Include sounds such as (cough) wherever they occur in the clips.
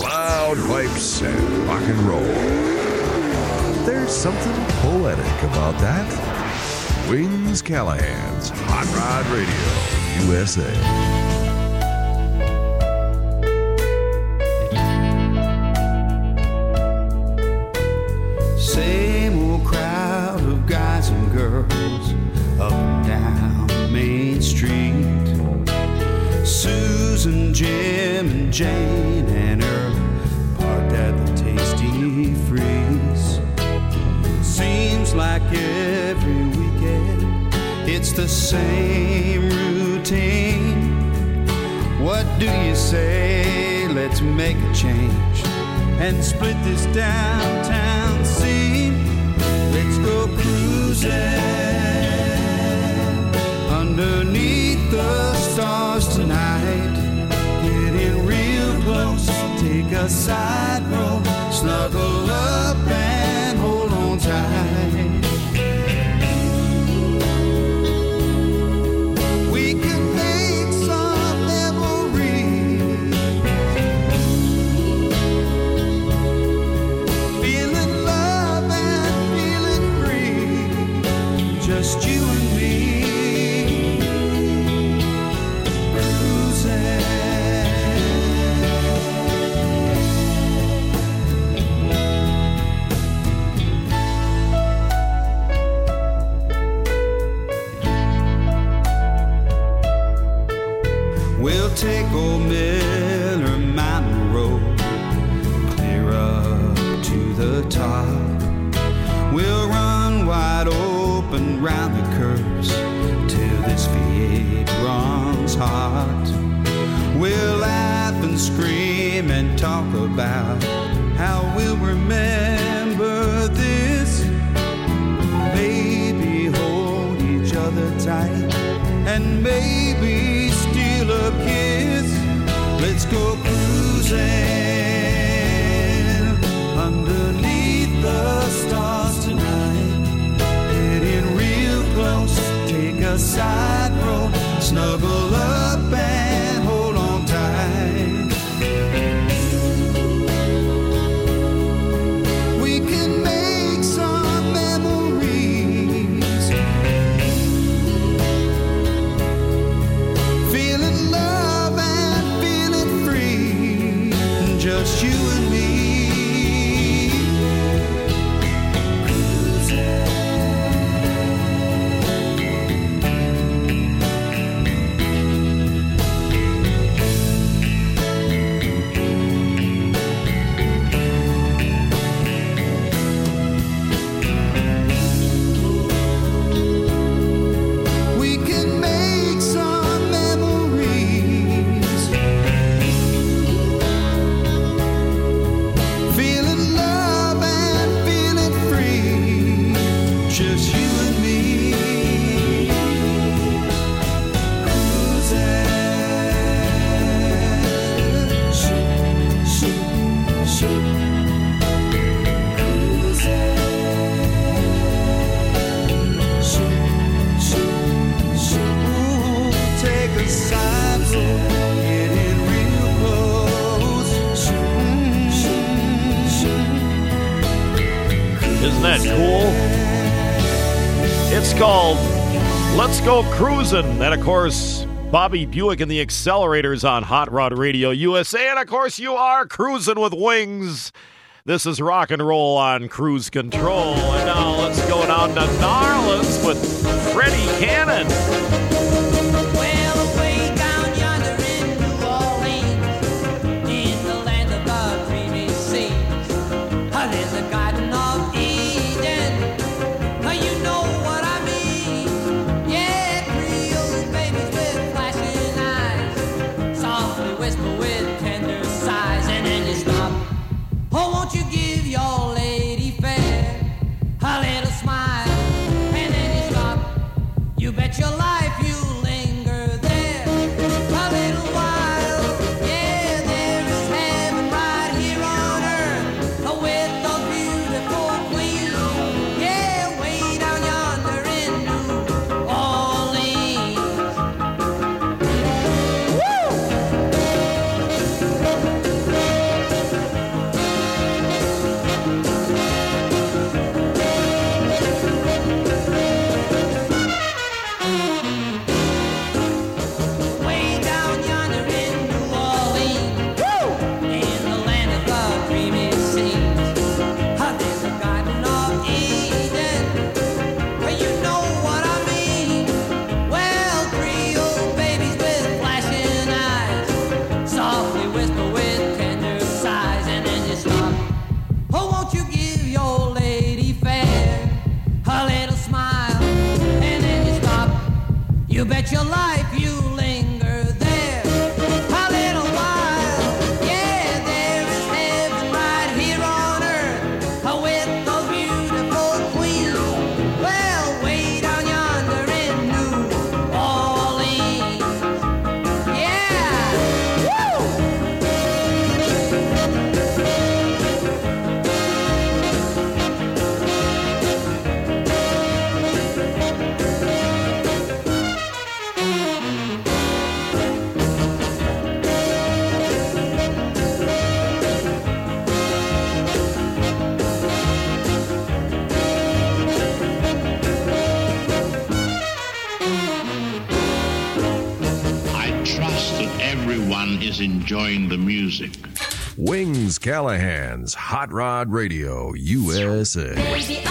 Loud pipes and rock and roll. There's something poetic about that. Wings Callahan's Hot Rod Radio, USA. Same old crowd of guys and girls up and down Main Street. Susan, Jim, and Jane and Earl Like every weekend it's the same routine. What do you say? Let's make a change and split this downtown scene. Let's go cruising underneath the stars tonight. Getting real close, take a side We'll take old Miller Mountain Road clear up to the top. We'll run wide open round the curves till this V8 runs hot. We'll laugh and scream and talk about how we'll remember this. Maybe hold each other tight and maybe Cruising. And of course, Bobby Buick and the Accelerators on Hot Rod Radio USA. And of course, you are cruising with wings. This is rock and roll on cruise control. And now let's go down to Narlands with Freddie Cannon. The music. Wings Callahan's Hot Rod Radio USA. Baby,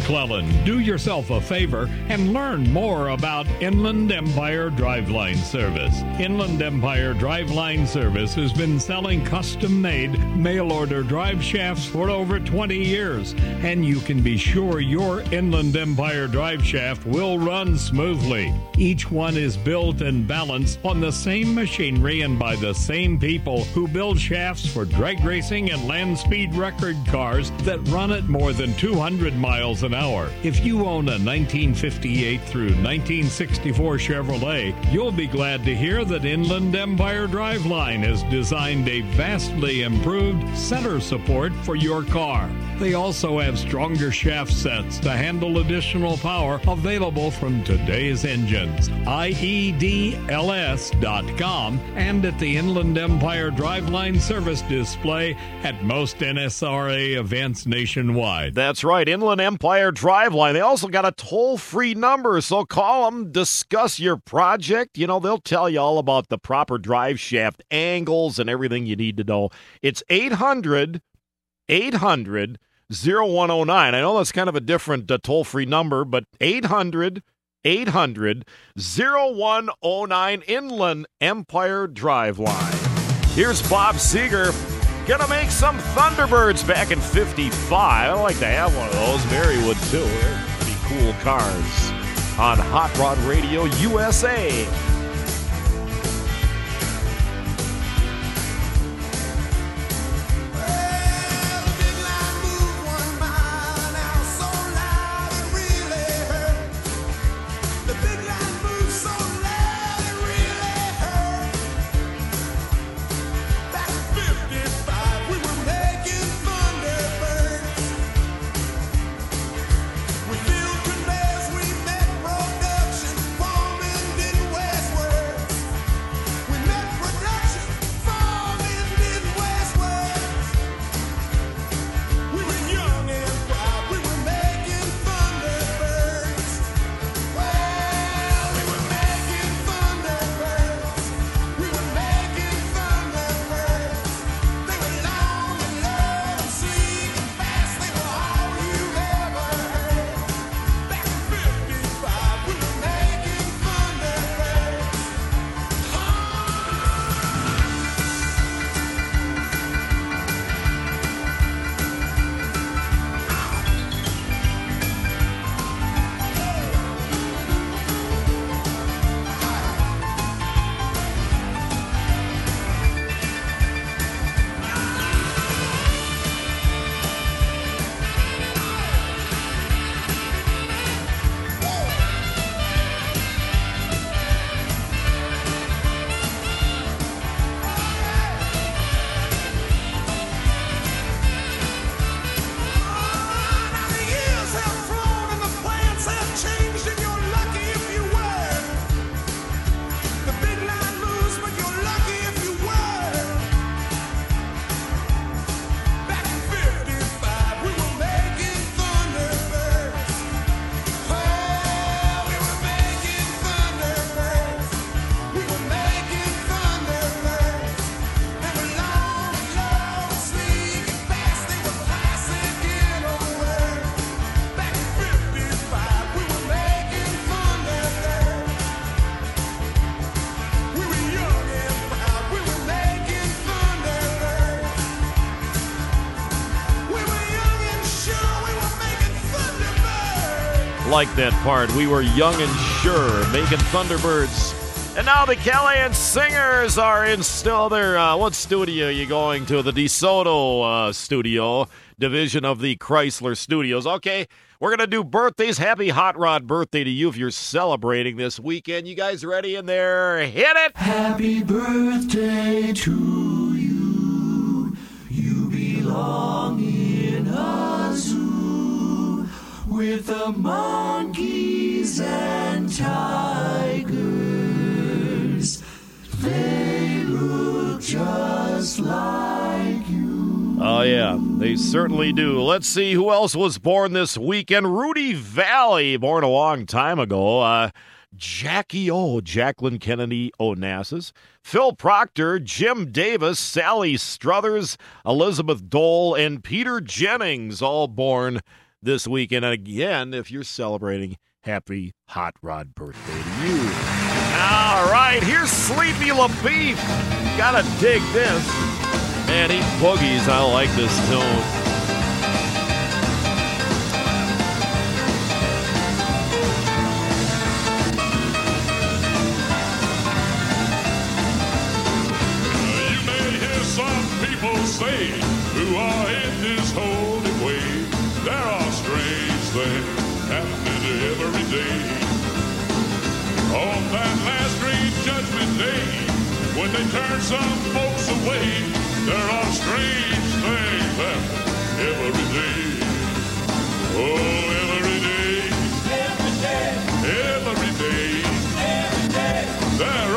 McClellan. Do yourself a favor and learn more about Inland Empire Driveline Service. Inland Empire Driveline Service has been selling custom made mail order drive shafts for over 20 years, and you can be sure your Inland Empire drive shaft will run smoothly. Each one is built and balanced on the same machinery and by the same people who build shafts for drag racing and land speed record cars that run at more than 200 miles an hour. If you own a 1958 through 1964 Chevrolet, you'll be glad to hear that Inland Empire Driveline has designed a vastly improved center support for your car. They also have stronger shaft sets to handle additional power available from today's engines. IEDLS.com and at the Inland Empire Driveline service display at most NSRA events nationwide. That's right, Inland Empire Driveline. They also got a toll free number, so call them, discuss your project. You know, they'll tell you all about the proper drive shaft angles and everything you need to know. It's 800 800 0109. I know that's kind of a different uh, toll free number, but 800 800 0109 Inland Empire Driveline. Here's Bob Seger. Gonna make some Thunderbirds back in 55. I'd like to have one of those. Mary would too. Pretty cool cars. On Hot Rod Radio USA. Like that part. We were young and sure, making Thunderbirds. And now the Callahan Singers are in still there. Uh, what studio are you going to? The DeSoto uh, studio, division of the Chrysler Studios. Okay, we're going to do birthdays. Happy Hot Rod birthday to you if you're celebrating this weekend. You guys ready in there? Hit it! Happy birthday to you. You belong in a zoo with the monkeys and tigers. They look just like you. Oh, yeah, they certainly do. Let's see who else was born this weekend. Rudy Vallee, born a long time ago. Uh, Jackie O, Jacqueline Kennedy Onassis, Phil Proctor, Jim Davis, Sally Struthers, Elizabeth Dole, and Peter Jennings, all born this weekend. And again, if you're celebrating, happy Hot Rod birthday to you. All right, here's Sleepy LaBeef. Gotta dig this. Man, he boogies. I like this tune. That last great judgment day, when they turn some folks away, there are strange things happening every day. Oh, every day. Every day. Every day. There are strange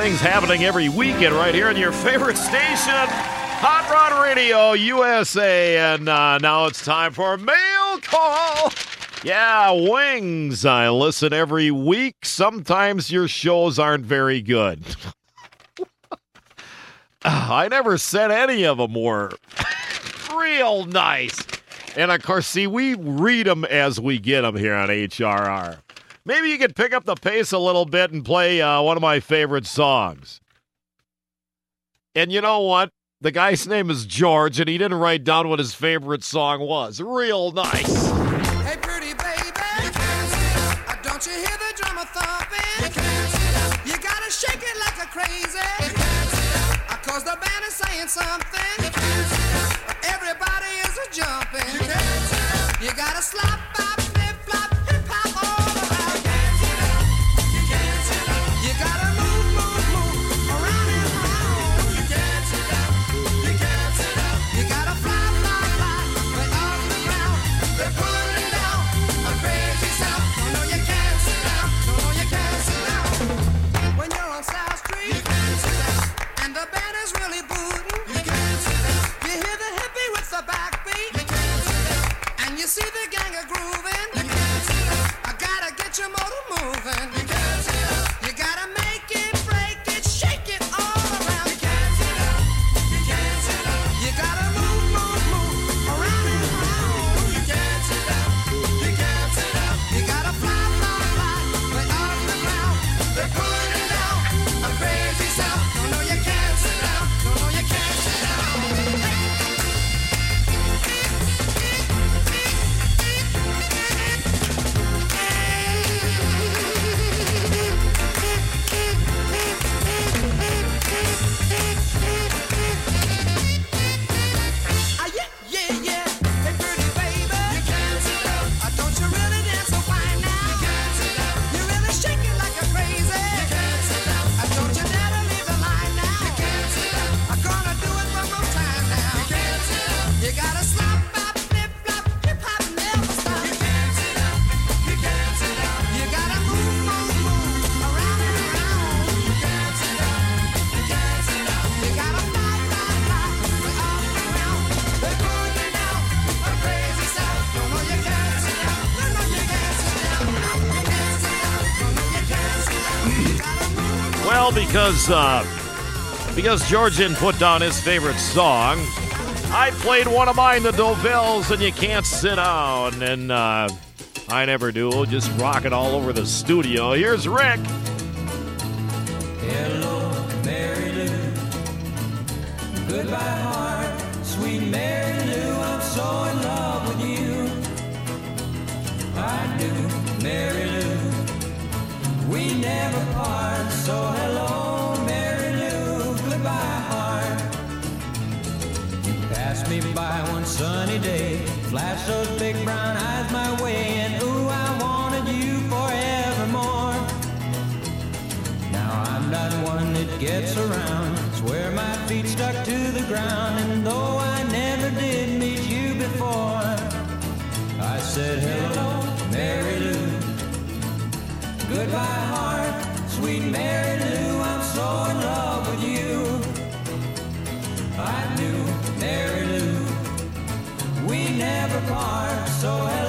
things happening every weekend right here on your favorite station, Hot Rod Radio USA. And uh, now it's time for a mail call. Yeah, wings. I listen every week. Sometimes your shows aren't very good. (laughs) I never said any of them were (laughs) real nice. And of course, see, we read them as we get them here on HRR. Maybe you could pick up the pace a little bit and play uh, one of my favorite songs. And you know what? The guy's name is George, and he didn't write down what his favorite song was. Real nice. Hey, pretty baby. Uh, Don't you hear the drummer thumping? You gotta shake it like a crazy. Uh, Cause the band is saying something. Uh, Everybody is a jumping. You gotta slap, because uh, because George didn't put down his favorite song, I played one of mine, the Dovells, and you can't sit down. And uh, I never do. Just rock it all over the studio. Here's Rick. Hello, Mary Lou. Goodbye, heart, sweet Mary Lou. I'm so in love with you. I do, Mary Lou. We never part, so sunny day, Flash those big brown eyes my way, and ooh, I wanted you forevermore. Now I'm not one that gets around. Swear my feet stuck to the ground, and though I never did meet you before, I said hello, Mary Lou. Goodbye, heart, sweet Mary Lou. I'm so in love We never part, so hello,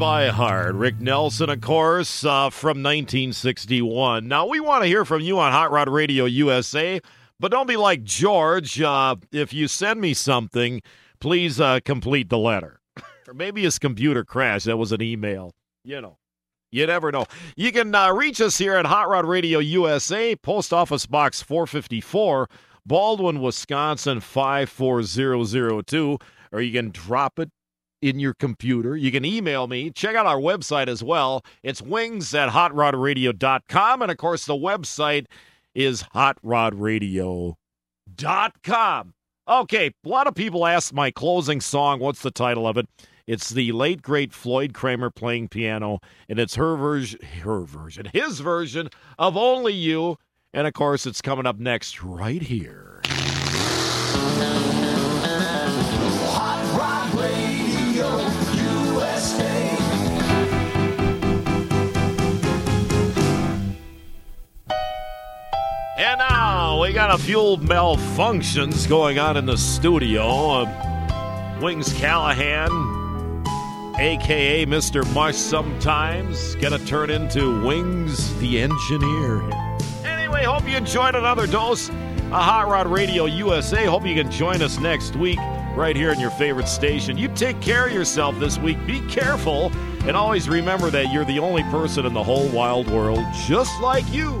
Goodbye Heart. Rick Nelson, of course, uh, from 1961. Now, we want to hear from you on Hot Rod Radio USA, but don't be like George. Uh, if you send me something, please uh, complete the letter. (laughs) or maybe his computer crashed. That was an email. You know. You never know. You can uh, reach us here at Hot Rod Radio USA, Post Office Box 454, Baldwin, Wisconsin 54002, or you can drop it in your computer. You can email me. Check out our website as well. It's wings at hotrodradio.com. And of course, the website is hotrodradio.com. Okay, a lot of people ask my closing song. What's the title of it? It's the late great Floyd Cramer playing piano, and it's her version, her version, his version of "Only You." And of course, it's coming up next right here. And now we got a few malfunctions going on in the studio. Wings Callahan, aka Mr. Mush, sometimes gonna turn into Wings the Engineer. Anyway, hope you enjoyed another dose of Hot Rod Radio USA. Hope you can join us next week right here in your favorite station. You take care of yourself this week. Be careful. And always remember that you're the only person in the whole wild world just like you.